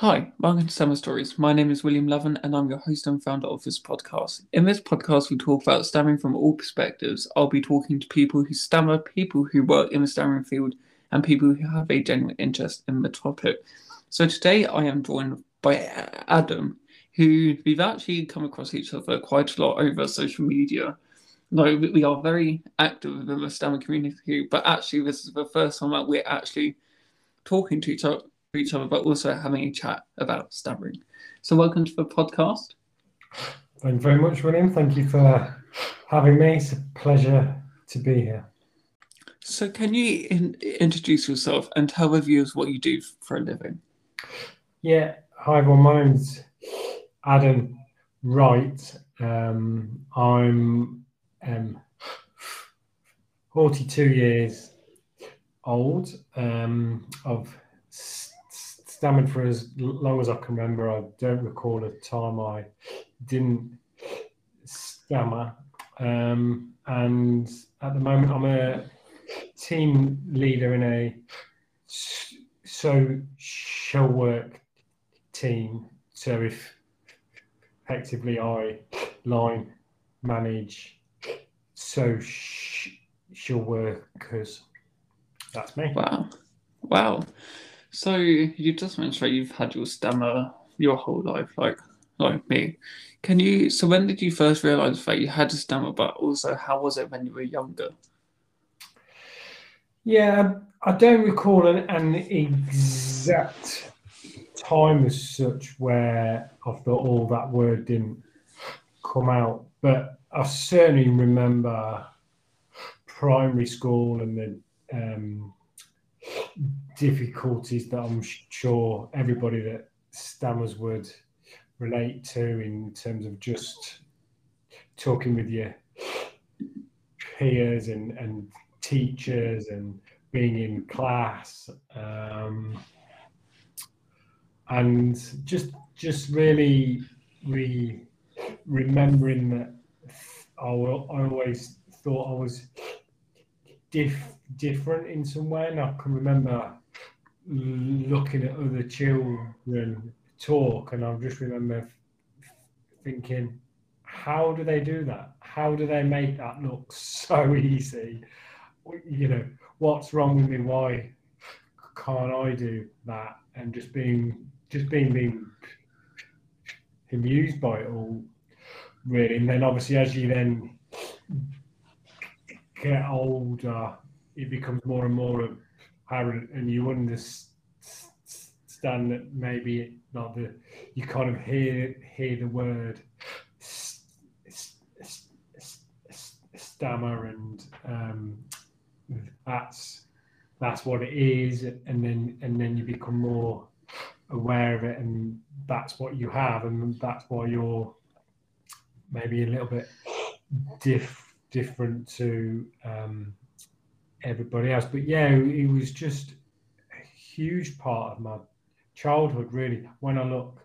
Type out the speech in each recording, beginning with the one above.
Hi, welcome to Stammer Stories. My name is William Lovin, and I'm your host and founder of this podcast. In this podcast, we talk about stammering from all perspectives. I'll be talking to people who stammer, people who work in the stammering field, and people who have a genuine interest in the topic. So today, I am joined by Adam, who we've actually come across each other quite a lot over social media. No, we are very active within the stammer community, but actually, this is the first time that we're actually talking to each other each other, but also having a chat about stammering. So, welcome to the podcast. Thank you very much, William. Thank you for having me. It's a pleasure to be here. So, can you in- introduce yourself and tell the viewers what you do for a living? Yeah, hi everyone. My name's Adam Wright. Um, I'm um, 42 years old. Um, I've stammered for as long as I can remember. I don't recall a time I didn't stammer. Um, and at the moment, I'm a team leader in a social work team. So if effectively I line manage social workers, that's me. Wow. Wow. So you just mentioned that you've had your stammer your whole life, like like me. Can you? So when did you first realise that you had a stammer? But also, how was it when you were younger? Yeah, I don't recall an, an exact time as such where I thought, "Oh, that word didn't come out," but I certainly remember primary school and the um, difficulties that I'm sure everybody that stammers would relate to in terms of just talking with your peers and, and teachers and being in class um, and just just really re- remembering that I, I always thought I was diff- different in some way and I can remember looking at other children talk, and I just remember thinking, how do they do that? How do they make that look so easy? You know, what's wrong with me? Why can't I do that? And just being, just being, being amused by it all, really. And then obviously, as you then get older, it becomes more and more apparent, and you understand that maybe not the you kind of hear hear the word stammer, and um, that's that's what it is, and then and then you become more aware of it, and that's what you have, and that's why you're maybe a little bit diff, different to um, everybody else. But yeah, it was just a huge part of my childhood, really. When I look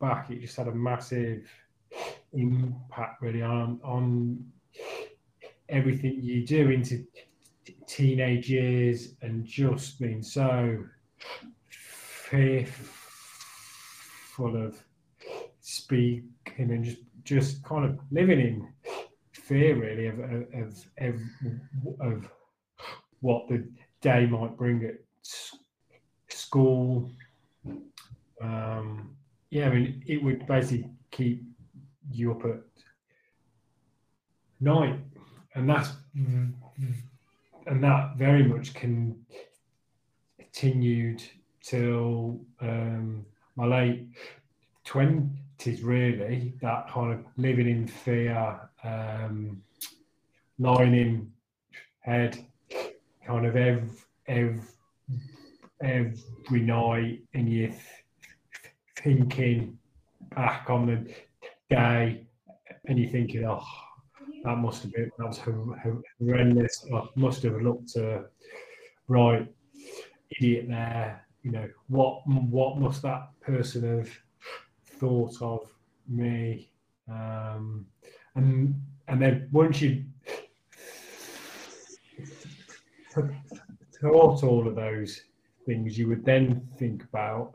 back, it just had a massive impact, really, on on everything you do into teenage years, and just being so fearful of speaking and just just kind of living in fear, really, of of, of, of what the day might bring at school. Um, yeah, I mean, it would basically keep you up at night, and that's and that very much can continued till um, my late twenties. Really, that kind of living in fear, um, lying in head kind of every, every, every night and you're thinking back on the day and you're thinking, oh, that must have been, that was horrendous. I must have looked uh, right, idiot there. You know, what, what must that person have thought of me? Um, and, and then once you thought all of those things, you would then think about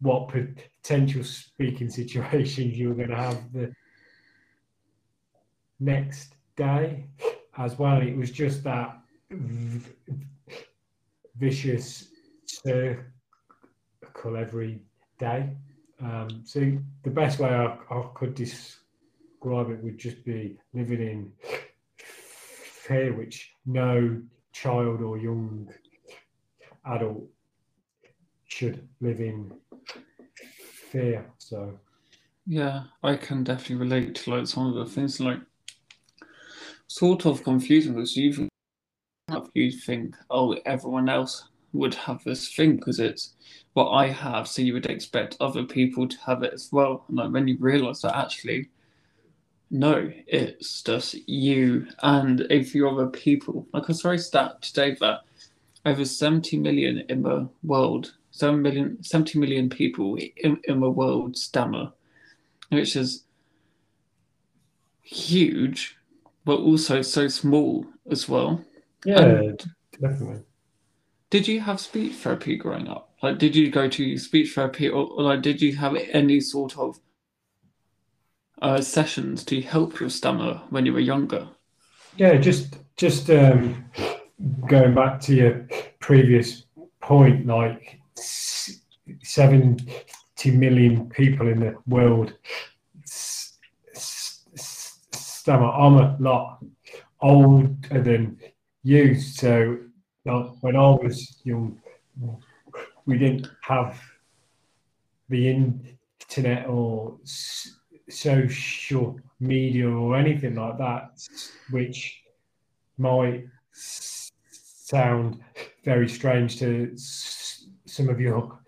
what potential speaking situations you were going to have the next day as well. It was just that vicious circle every day. Um, so the best way I, I could describe it would just be living in fear, which no child or young adult should live in fear. So yeah, I can definitely relate to like some of the things like sort of confusing because you you think oh everyone else would have this thing because it's what I have, so you would expect other people to have it as well. And like when you realise that actually, no, it's just you and a few other people. Like I saw a stat today that over 70 million in the world, 7 million, 70 million people in, in the world stammer, which is huge, but also so small as well. Yeah, and definitely. Did you have speech therapy growing up? Like, did you go to speech therapy, or, or like, did you have any sort of uh, sessions to help your stammer when you were younger? Yeah, just just um, going back to your previous point, like seventy million people in the world stammer. I'm a lot older than you, so when I was young, we didn't have the internet or social media or anything like that, which might sound very strange to some of your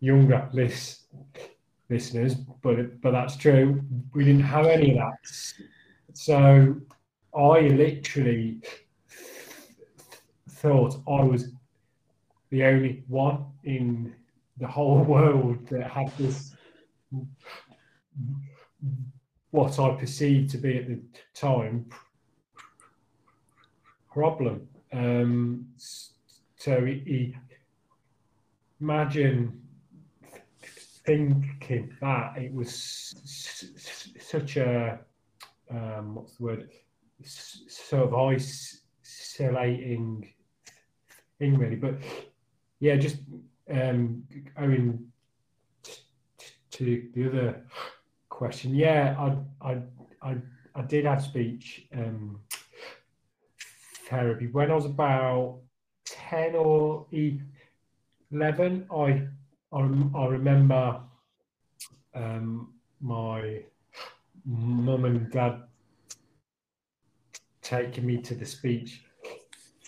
younger list, listeners, but but that's true. We didn't have any of that, so I literally thought I was the only one in the whole world that had this what I perceived to be at the time problem. Um, so he, imagine thinking that it was such a um, what's the word sort of isolating thing really but yeah just um owing to the other question yeah i i i, I did have speech um therapy when i was about 10 or 11 i i, I remember um my mum and dad taking me to the speech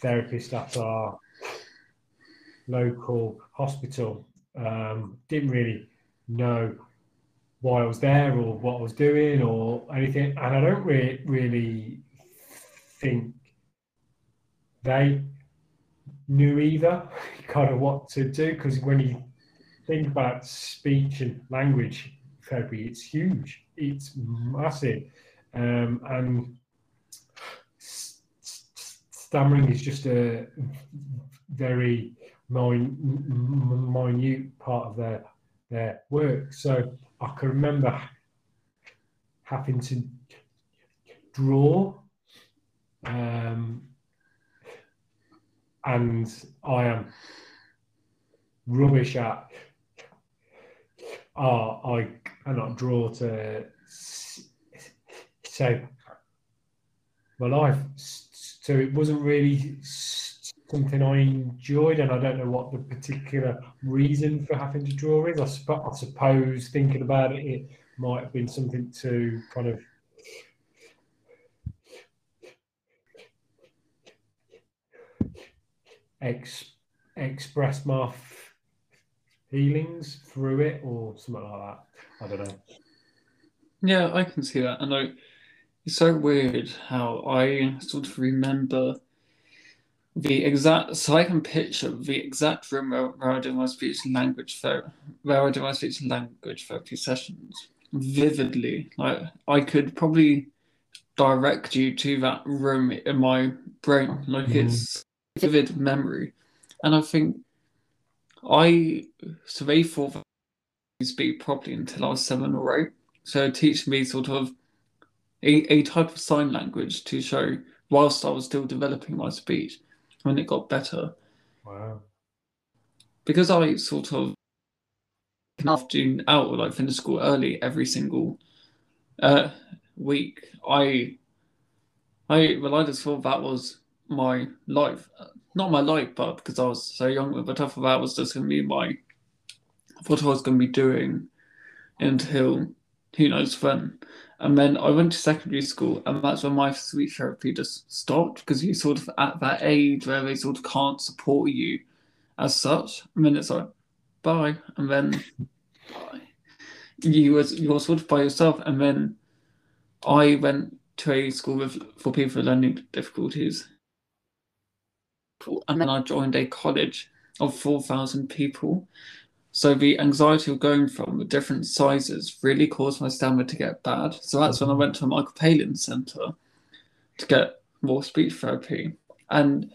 therapist at our local hospital. Um, didn't really know why I was there or what I was doing or anything, and I don't re- really think they knew either kind of what to do because when you think about speech and language therapy, it's huge, it's massive, um, and stammering is just a very minute part of their their work. So I can remember having to draw, um, and I am rubbish at. Uh, I cannot draw to save my life, so it wasn't really something I enjoyed, and I don't know what the particular reason for having to draw is. I, sp- I suppose thinking about it, it might have been something to kind of ex- express my f- feelings through it, or something like that. I don't know. Yeah, I can see that, and I, it's so weird how I sort of remember the exact so I can picture the exact room where, where I did my speech language therapy where I do my speech language therapy sessions vividly. Like I could probably direct you to that room in my brain. Like mm. it's vivid memory. And I think I so they thought that I speak properly until I was seven or eight. So teaching me sort of a, a type of sign language to show whilst I was still developing my speech when it got better. Wow. Because I sort of afternoon out like finish school early every single uh, week, I I well I just thought that was my life. Not my life, but because I was so young, but I thought that was just gonna be my what I was gonna be doing until who knows when. And then I went to secondary school, and that's when my speech therapy just stopped because you sort of at that age where they sort of can't support you as such. And then it's like, bye. And then you was you're sort of by yourself. And then I went to a school with for people with learning difficulties. And then I joined a college of four thousand people. So the anxiety of going from the different sizes really caused my stammer to get bad. So that's when I went to a Michael Palin Centre to get more speech therapy. And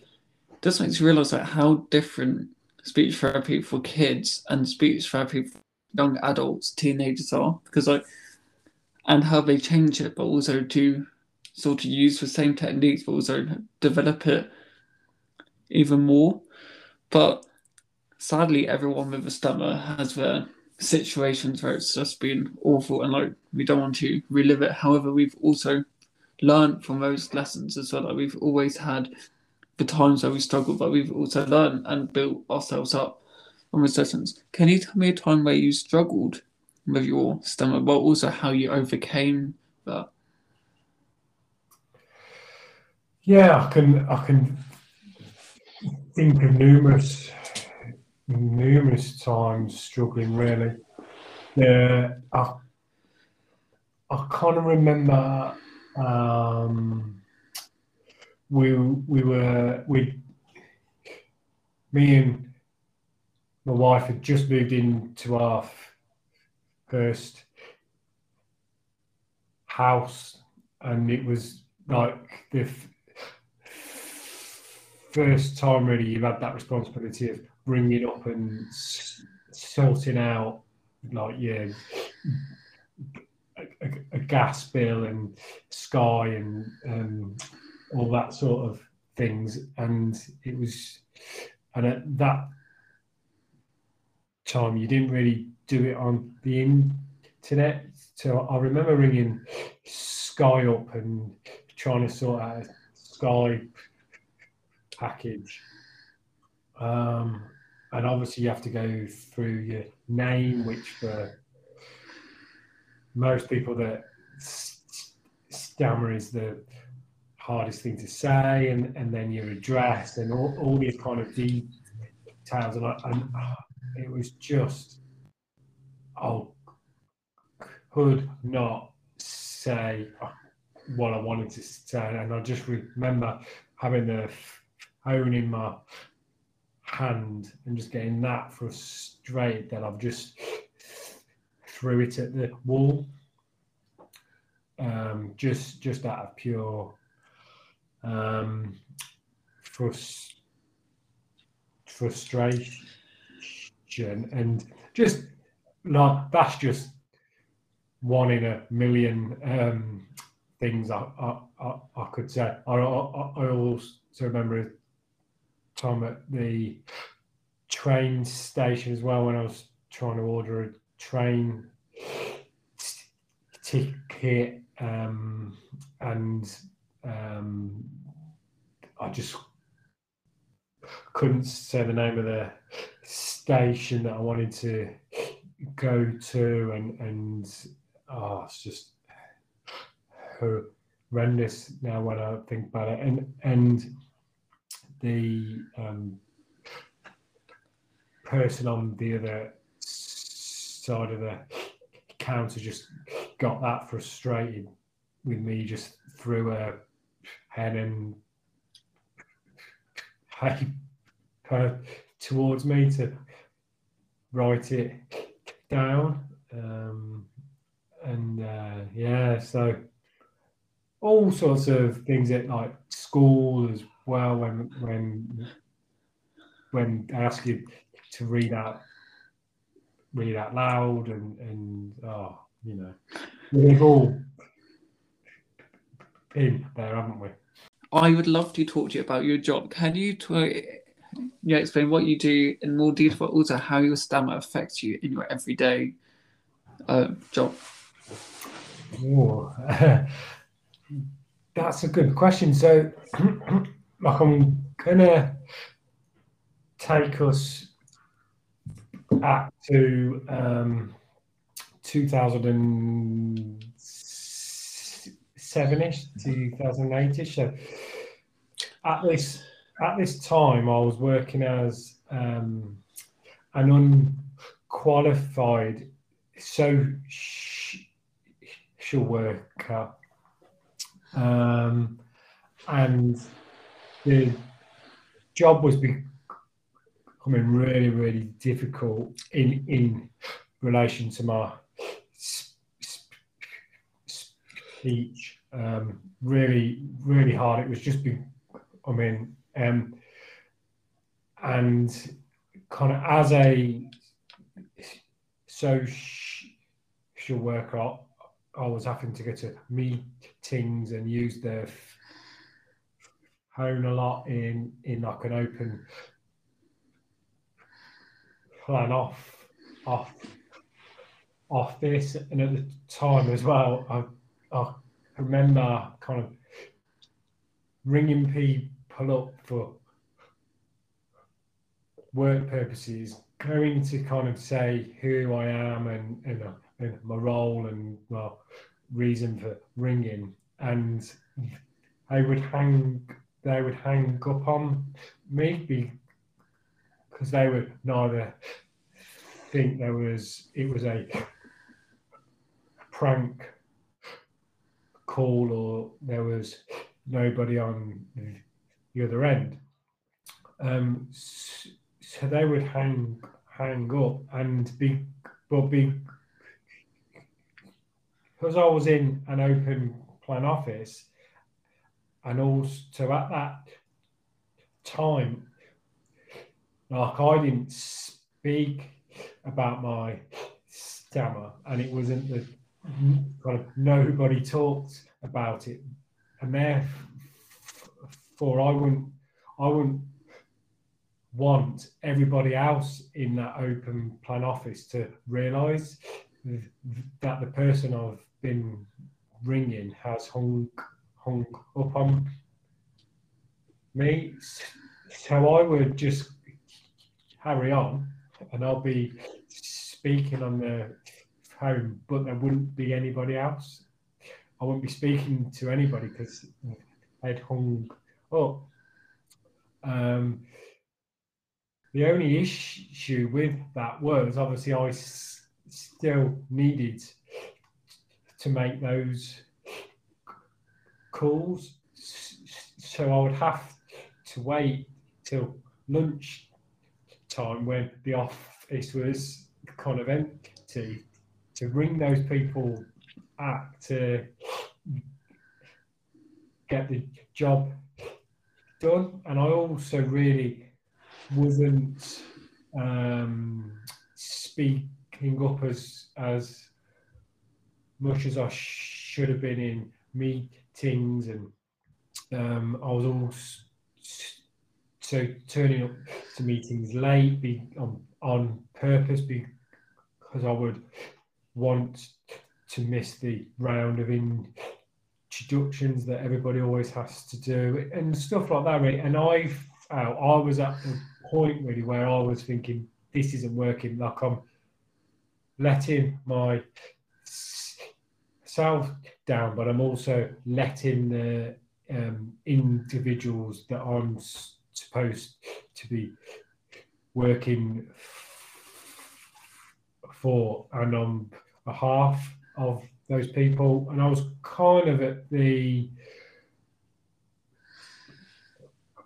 this makes you realise like how different speech therapy for kids and speech therapy for young adults, teenagers are, because like and how they change it, but also to sort of use the same techniques, but also develop it even more. But sadly, everyone with a stammer has their situations where it's just been awful, and like we don't want to relive it. However, we've also learned from those lessons as well. Like we've always had the times where we struggled, but we've also learned and built ourselves up from those lessons. Can you tell me a time where you struggled with your stammer, but also how you overcame that? Yeah, I can. I can think of numerous numerous times struggling really. Yeah, I, I kind of remember um, we we were we me and my wife had just moved into our first house and it was like the f- first time really you've had that responsibility of bringing up and sorting out like a, a, a, gas bill and sky and um, all that sort of things. And it was and at that time you didn't really do it on the internet. So i remember ringing sky up and trying to sort out a sky package. Um, and obviously you have to go through your name, which for most people that stammer is the hardest thing to say, and, and then your address and all, all these kind of details. And, I, and ah, it was just, oh, could not say what I wanted to say. And I just remember having the phone in my hand and just getting that frustrated that I've just threw it at the wall. Um, just just out of pure um, frust- frustration and just like that's just one in a million um, things I, I, I, I, could say. I, I, I also remember Tom at the train station as well when I was trying to order a train ticket um, and um, I just couldn't say the name of the station that I wanted to go to and and oh it's just horrendous now when I think about it. And and the um, person on the other side of the counter just got that frustrated with me just threw a pen and paper towards me to write it down. Um, and uh, yeah so all sorts of things at like school as well when when when I ask you to read out read out loud and and oh you know we've all been there haven't we I would love to talk to you about your job. Can you t- you explain what you do in more detail, but also how your stammer affects you in your everyday uh, job? Oh, that's a good question. So, I'm gonna take us back to um, 2007ish, 2008ish. So, at this at this time, I was working as um, an unqualified social worker, um, and the job was becoming really, really difficult in in relation to my speech. Um, really, really hard. It was just, be, I mean, um, and kind of as a social worker, I, was having to go to meetings and use the phone a lot in in like an open plan off off office and at the time as well I, I remember kind of ringing people up for work purposes, going to kind of say who I am and, and, and my role and my reason for ringing, and I would hang they would hang up on me because they would neither think there was it was a prank call or there was nobody on the other end. Um, so they would hang hang up and be, but be because I was in an open plan office, and also at that time, like I didn't speak about my stammer, and it wasn't the kind of nobody talked about it, and therefore for I wouldn't I wouldn't want everybody else in that open plan office to realise that the person I've been ringing has hung hung up on me. So I would just carry on and I'll be speaking on the phone, but there wouldn't be anybody else. I wouldn't be speaking to anybody because they'd hung up. Um, the only issue with that was obviously I s- still needed to make those calls, so I would have to wait till lunch time when the office was kind of empty to ring those people back to get the job done. And I also really wasn't um, speaking up as as much as I should have been in meetings, and um, I was also so turning up to meetings late be, on on purpose because I would want to miss the round of introductions that everybody always has to do and stuff like that. Really. And I, I was at the point really where I was thinking this isn't working. Like I'm letting my self down, but I'm also letting the um, individuals that I'm supposed to be working for and on behalf of those people, and I was kind of at the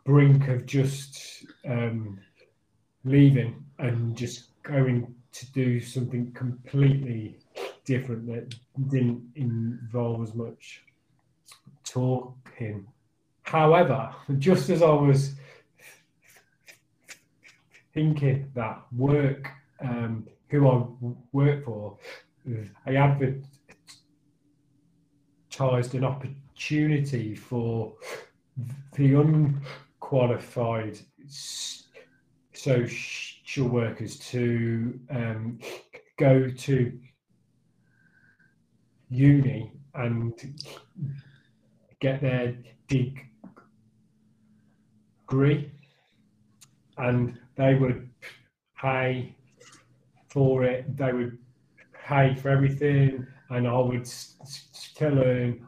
brink of just um, leaving and just going to do something completely different that didn't involve as much talking. However, just as I was thinking that work, um, who I work for, I advertised an opportunity for the unqualified social workers to um, go to uni and get their degree. And they would pay for it. They would pay for everything. And I would still earn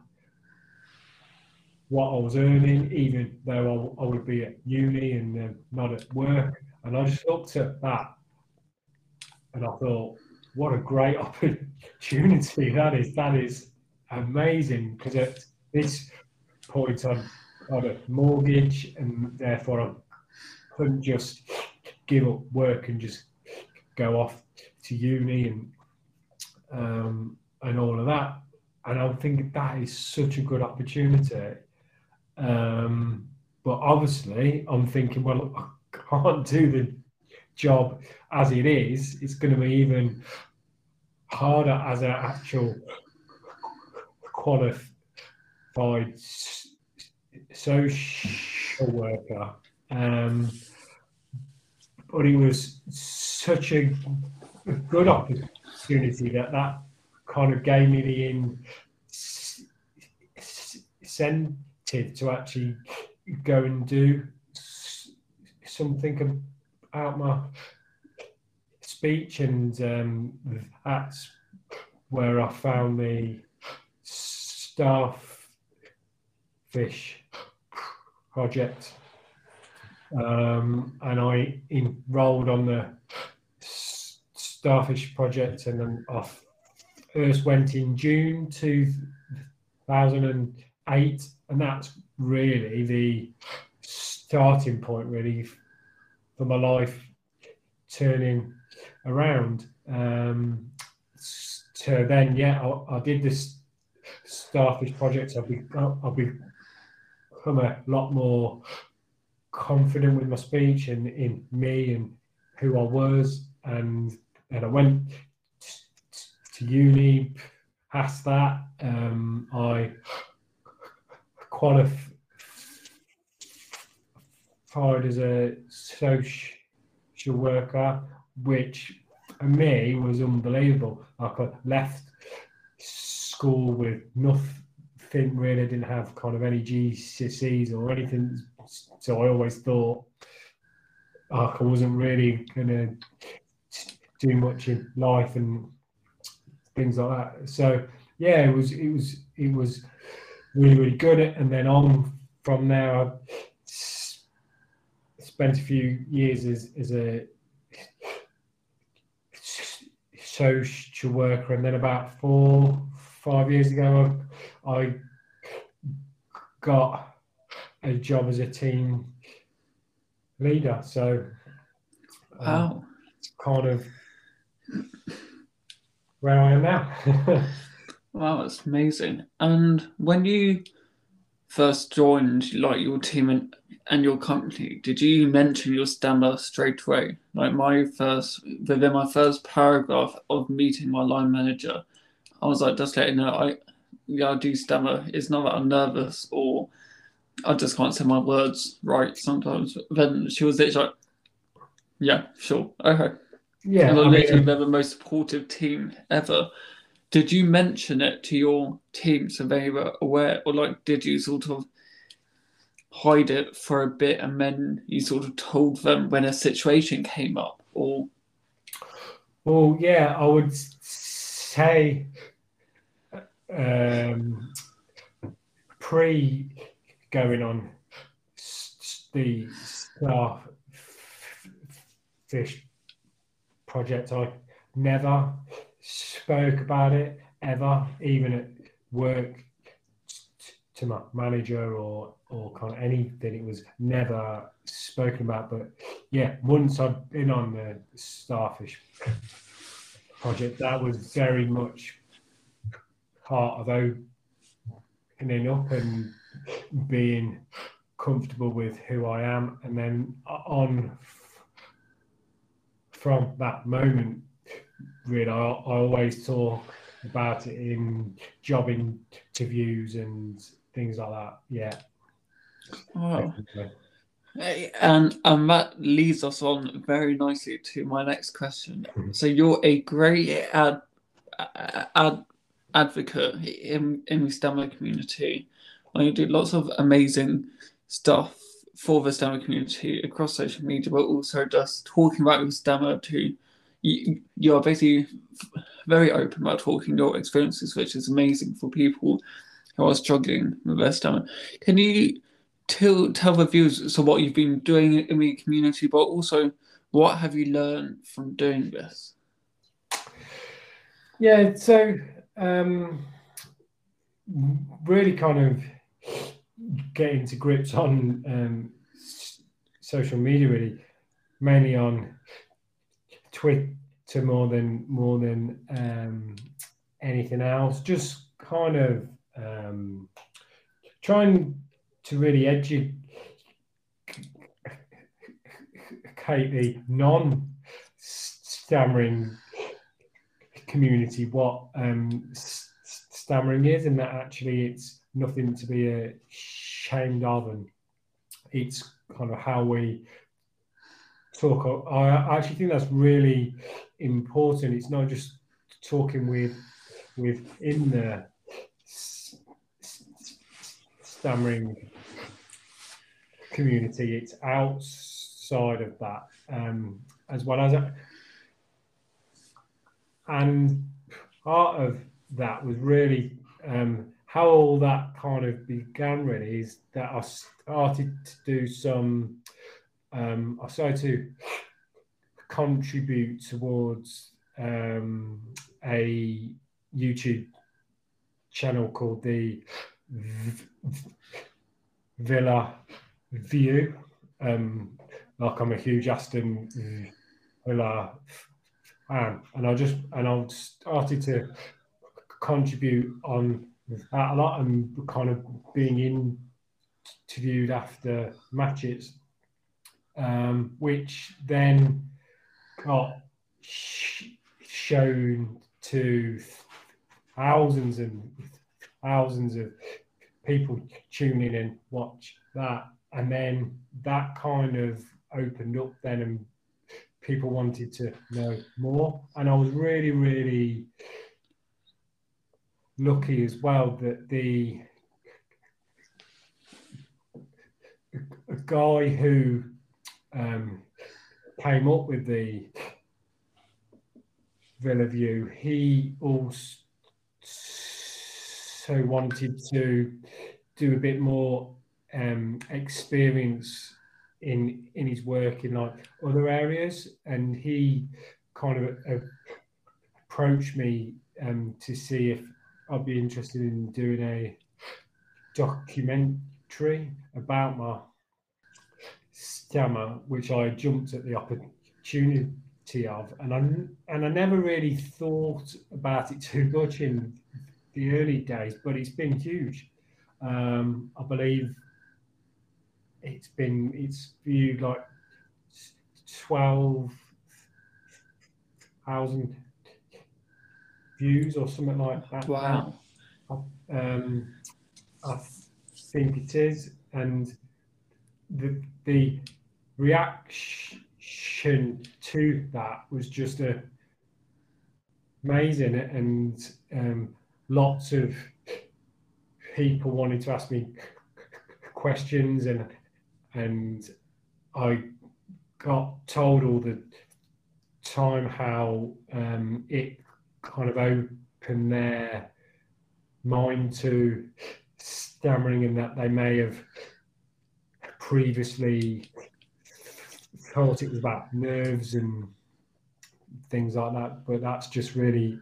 what I was earning even though I, I would be at uni and uh, not at work. And I just looked at that and I thought what a great opportunity that is. That is amazing because at this point I'm on a mortgage and therefore I couldn't just give up work and just go off to uni and um, and all of that. And I'm thinking that is such a good opportunity. Um, but obviously, I'm thinking, well, I can't do the job as it is. It's going to be even harder as an actual qualified social worker. Um, but it was such a good opportunity that that kind of gave me the incentive to actually go and do something about my speech, and um, that's where I found the starfish project. Um, and I enrolled on the starfish project, and then I first went in June 2008, and that's really the starting point, really, for my life turning around. Um, so then, yeah, I, I did this Starfish project. I've, be, I've become a lot more confident with my speech and in me and who I was. And and I went to uni. Past that, um, I qualified as a social worker which for me was unbelievable. Like I left school with nothing really, didn't have kind of any GCSEs or anything. So I always thought like I wasn't really gonna do much in life and things like that. So yeah, it was it was it was really really good. And then on from there, I spent a few years as as a social worker, and then about four, five years ago, I, I got a job as a team leader. So, um, wow, it's kind of where I am now. wow, that's amazing. And when you first joined, like your team and and your company, did you mention your stammer straight away? Like my first, within my first paragraph of meeting my line manager, I was like, just letting know, I, yeah, I do stammer. It's not that I'm nervous or I just can't say my words right sometimes. Then she was literally like, yeah, sure, okay. Yeah, and literally, they're the most supportive team ever. Did you mention it to your team so they were aware, or like, did you sort of hide it for a bit and then you sort of told them when a situation came up or? Well yeah i would say um, pre going on the staff fish project i never spoke about it ever even at work to my manager or or kind of anything. It was never spoken about. But yeah, once I'd been on the Starfish project, that was very much part of opening up and being comfortable with who I am. And then on from that moment, really, I, I always talk about it in job interviews and things like that. Yeah. Wow. And and that leads us on very nicely to my next question. Mhm. So you're a great ad, ad advocate in in the stammer community, and you do lots of amazing stuff for the stammer community across social media, but also just talking about your stammer to you, you're basically very open about talking your experiences, which is amazing for people who are struggling with their stammer. Can you tell tell the viewers so what you've been doing in the community, but also what have you learned from doing this? Yeah, so um, really kind of getting to grips on um, social media, really, mainly on Twitter more than more than um, anything else. Just kind of um, trying to really educate the non-stammering community what um, stammering is, and that actually it's nothing to be ashamed of, and it's kind of how we talk. I actually think that's really important. It's not just talking with within the stammering community. It's outside of that um, as well as and part of that was really um, how all that kind of began really is that I started to do some um, I started to contribute towards um, a YouTube channel called the V- Villa View. Um, like I'm a huge Aston Villa fan, and I just and I started to contribute on that a lot and kind of being interviewed after matches, um, which then got sh- shown to thousands and thousands of people tune in and watch that, and then that kind of opened up then and people wanted to know more. And i was really really lucky as well that the a guy who um, came up with the Villa View, he also wanted to do a bit more um, experience in in his work in like other areas, and he kind of approached me um, to see if I'd be interested in doing a documentary about my stammer, which I jumped at the opportunity of, and I and I never really thought about it too much in the early days, but it's been huge. Um, I believe it's been it's viewed like twelve thousand views or something like that. Wow. Um, I think it is, and the the reaction to that was just a amazing, and um, lots of people wanted to ask me questions, and and I got told all the time how um, it kind of opened their mind to stammering and that they may have previously thought it was about nerves and things like that, but that's just really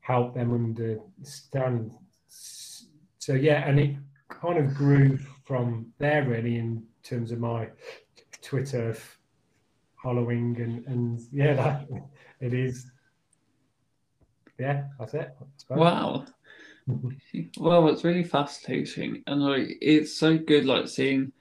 helped them understand. So yeah, and it kind of grew from there really in terms of my Twitter following and and yeah, that it is. Yeah, that's it. Wow. Well, it's really fascinating, and like it's so good, like seeing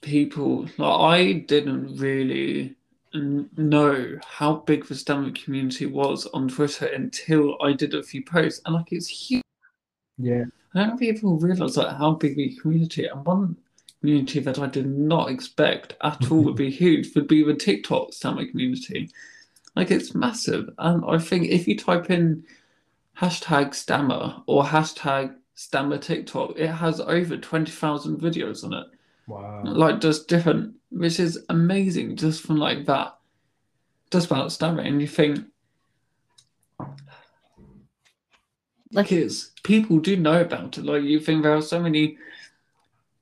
people. Like I didn't really know how big the stammer community was on Twitter until I did a few posts, and like it's huge. Yeah. I don't think people realize like how big the community and one community that I did not expect at all would be huge would be the TikTok stammer community. Like it's massive, and I think if you type in hashtag stammer or hashtag stammer TikTok, it has over twenty thousand videos on it. Wow. Like just different, which is amazing, just from like that, just about stammering. And you think, like it's people do know about it. Like you think there are so many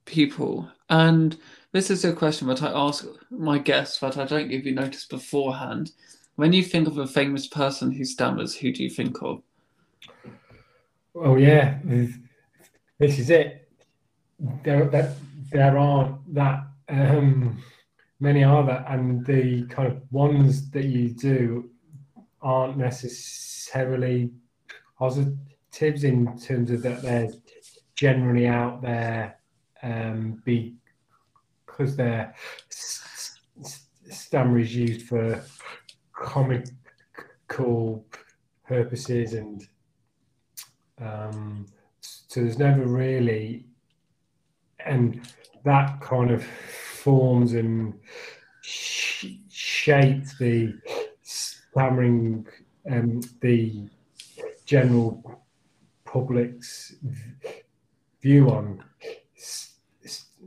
people, and this is a question that I ask my guests that I don't give you notice beforehand. When you think of a famous person who stammers, who do you think of? Oh yeah, this is it. There, that there aren't that um, many that, and the kind of ones that you do aren't necessarily positives in terms of that they're generally out there um, because their stammer is used for comical purposes and um, so there's never really and that kind of forms and sh- shapes the stammering um, the general public's view on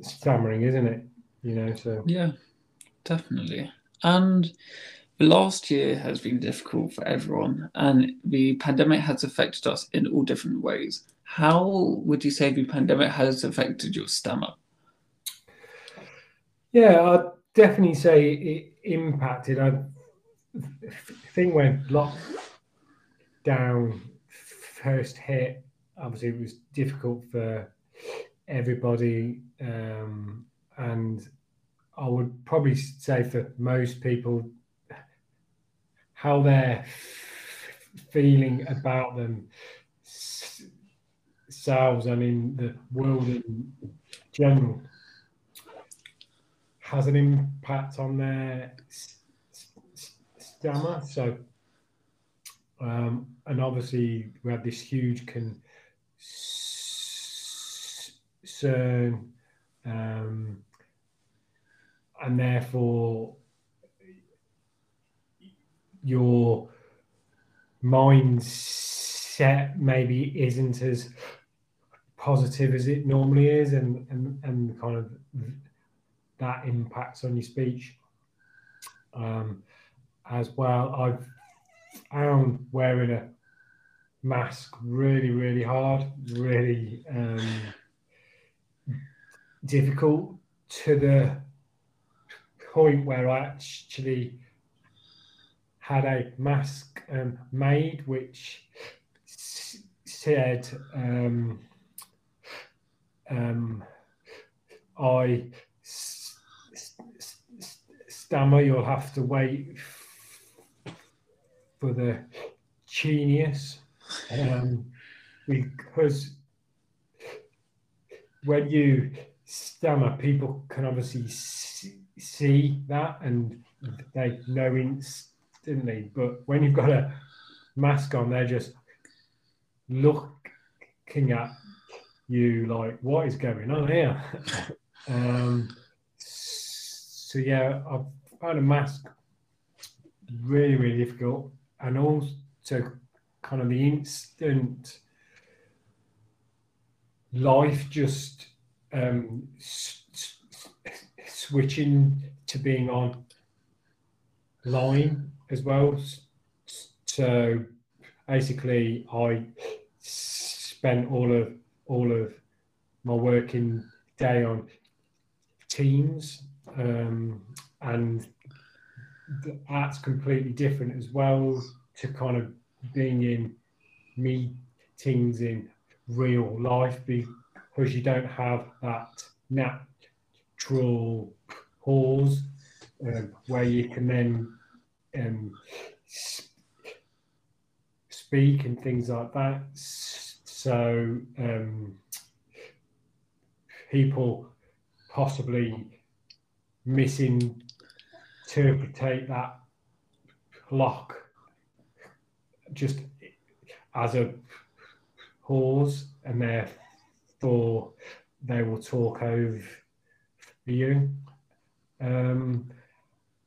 stammering, isn't it? You know, so yeah, definitely. And the last year has been difficult for everyone, and the pandemic has affected us in all different ways. How would you say the pandemic has affected your stammer? Yeah, I'd definitely say it impacted. I think when lockdown first hit, obviously it was difficult for everybody, um, and I would probably say for most people, how they're feeling about themselves and in the world in general has an impact on their stammer. So, um, and obviously we had this huge concern, um, and therefore your mindset maybe isn't as positive as it normally is, and and and kind of that impacts on your speech um, as well. I've found wearing a mask really, really hard, really um, difficult to the point where I actually had a mask um, made which said um, um, I stammer, you'll have to wait for the genius. Um, because when you stammer, people can obviously see that and they know instantly. But when you've got a mask on, they're just looking at you like, what is going on here? um, so yeah, I've found a mask really, really difficult, and also kind of the instant life just um, s- s- switching to being on line as well. So basically, I spent all of all of my working day on Teams um, and that's completely different as well to kind of being in meetings in real life because you don't have that natural pause um, where you can then um, speak and things like that. So um, people possibly missing interpret that block just as a pause and therefore they will talk over you. Um,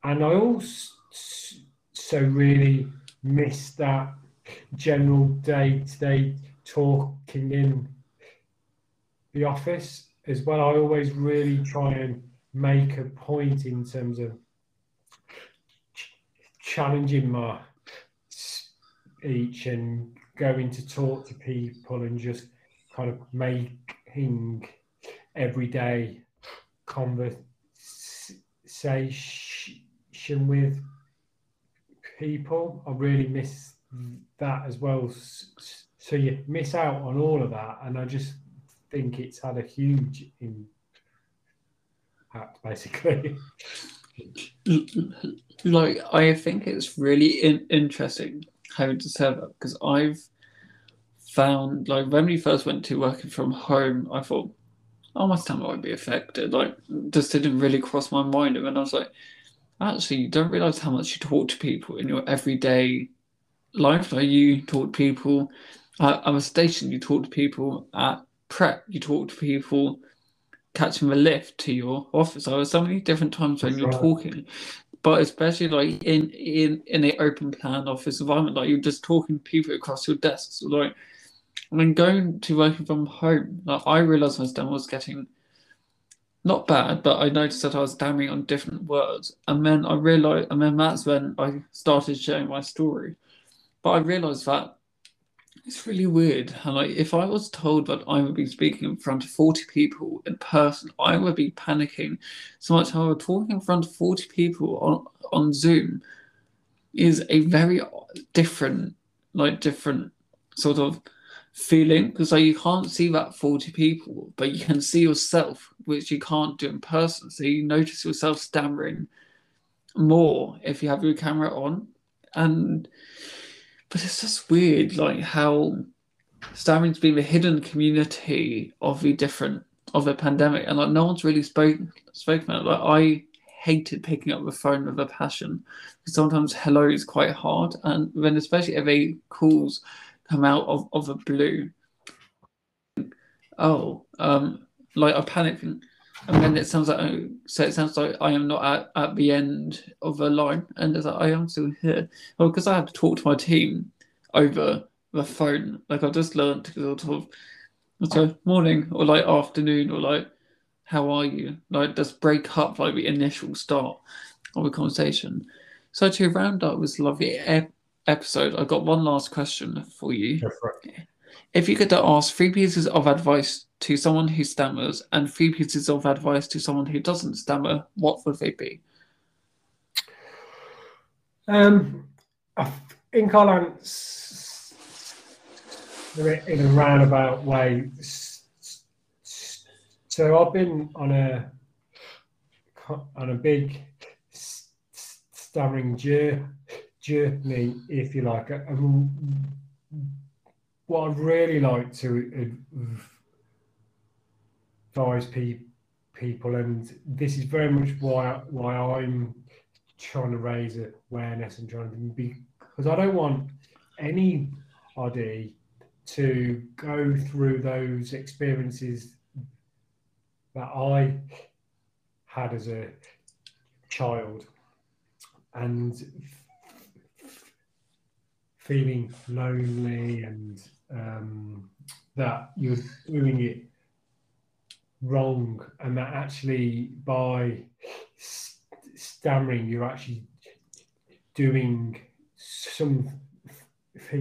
and I also really miss that general day to day talking in the office as well. I always really try and make a point in terms of ch- challenging my speech and going to talk to people and just kind of making everyday conversation with people. I really miss that as well. So you miss out on all of that, and I just think it's had a huge impact, basically. Like, I think it's really in- interesting having to serve up because I've found, like, when we first went to working from home, I thought, oh, my stammer might be affected. Like, just didn't really cross my mind. And then I was like, actually, you don't realize how much you talk to people in your everyday life. Like, you talk to people at a station, you talk to people at prep, you talk to people catching the lift to your office. There are so many different times when you're right. talking, but especially like in in in a open plan office environment, like you're just talking to people across your desks. Like, and then going to working from home, like I realized my stem was getting not bad, but I noticed that I was stammering on different words, and then I realized, and then that's when I started sharing my story. But I realized that it's really weird. And like, if I was told that I would be speaking in front of 40 people in person, I would be panicking so much. However, talking in front of 40 people on, on Zoom is a very different, like, different sort of feeling because like you can't see that 40 people, but you can see yourself, which you can't do in person. So you notice yourself stammering more if you have your camera on. And but it's just weird, like how stammering's been the hidden community of the different of the pandemic, and like no one's really spoken spoken about it. Like I hated picking up the phone with a passion because sometimes hello is quite hard, and then especially if they calls come out of of the blue. Oh, um, like I panic and then it sounds like oh, so it sounds like I am not at, at the end of a line, and it's like I am still here. Well, because I had to talk to my team over the phone. Like I've just learned to sort of so morning or like afternoon or like how are you? Like just break up like the initial start of a conversation. So to round up this lovely ep- episode, I've got one last question for you. If you could ask three pieces of advice to someone who stammers and three pieces of advice to someone who doesn't stammer, what would they be? Um, in Collins, in a roundabout way. So I've been on a on a big stammering journey, if you like. What I'd really like to advise people, and this is very much why why I'm trying to raise awareness and trying to be because I don't want anybody to go through those experiences that I had as a child and feeling lonely and um, that you're doing it wrong and that actually by stammering you're actually doing something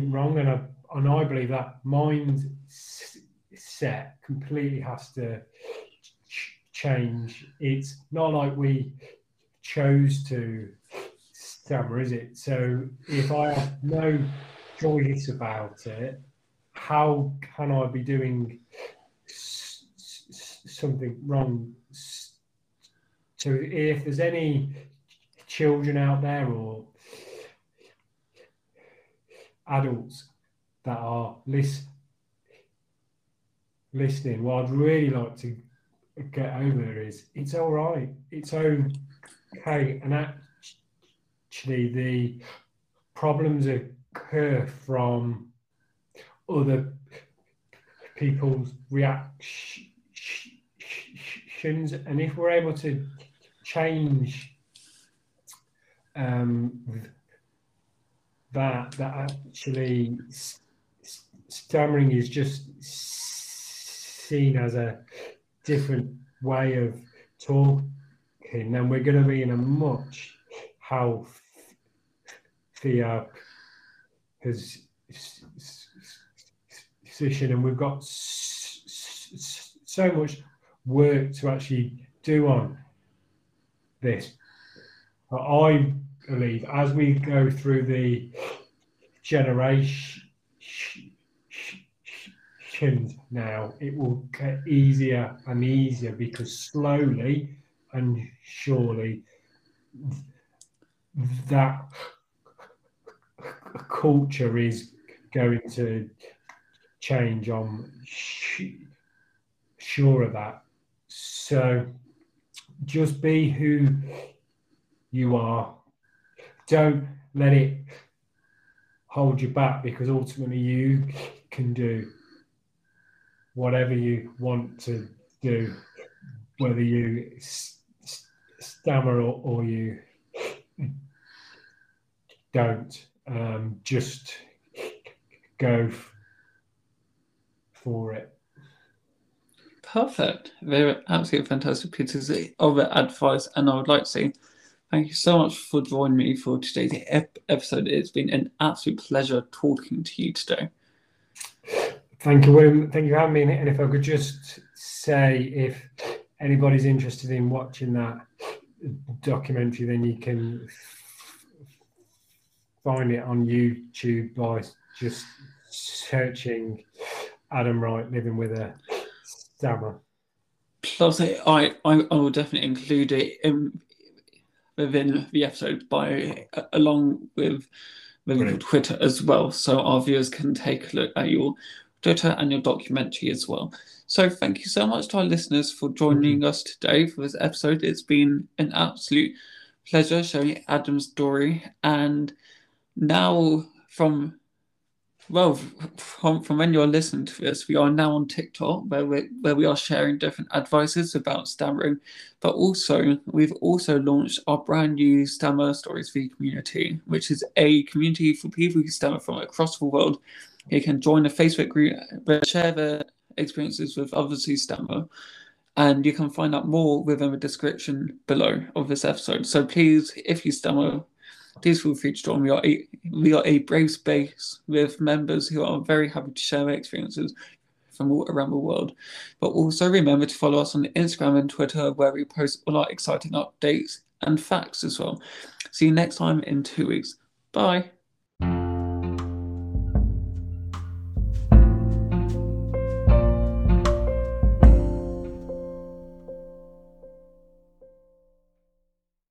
wrong. And I, and I believe that mindset completely has to ch- change. It's not like we chose to stammer is it? So if I have no choice about it how can I be doing something wrong. So if there's any children out there or adults that are list, listening, what I'd really like to get over is it's all right. It's okay, and actually the problems occur from other people's reactions. And if we're able to change um, that that actually stammering is just seen as a different way of talking then we're going to be in a much healthier position and we've got so much work to actually do on this. But I believe as we go through the generations now, it will get easier and easier because slowly and surely that culture is going to change. I'm sure of that. So just be who you are. Don't let it hold you back because ultimately you can do whatever you want to do, whether you stammer or, or you don't. Um, just go for it. Perfect. Very absolutely fantastic pieces of advice. And I would like to say thank you so much for joining me for today's ep- episode. It's been an absolute pleasure talking to you today. Thank you, William. Thank you for having me. And if I could just say, if anybody's interested in watching that documentary, then you can find it on YouTube by just searching Adam Wright living with a stammer. Plus, I, I, I will definitely include it in, within the episode by along with with your Twitter as well, so our viewers can take a look at your Twitter and your documentary as well. So, thank you so much to our listeners for joining mm-hmm. us today for this episode. It's been an absolute pleasure sharing Adam's story, and now from well, from, from when you're listening to this, we are now on TikTok where we where we are sharing different advices about stammering, but also we've also launched our brand new Stammer Stories V community, which is a community for people who stammer from across the world. You can join a Facebook group where share their experiences with others who stammer, and you can find out more within the description below of this episode. So please, if you stammer, Feel free to join. We are a, we are a brave space with members who are very happy to share their experiences from all around the world. But also remember to follow us on Instagram and Twitter where we post all our exciting updates and facts as well. See you next time in two weeks. Bye.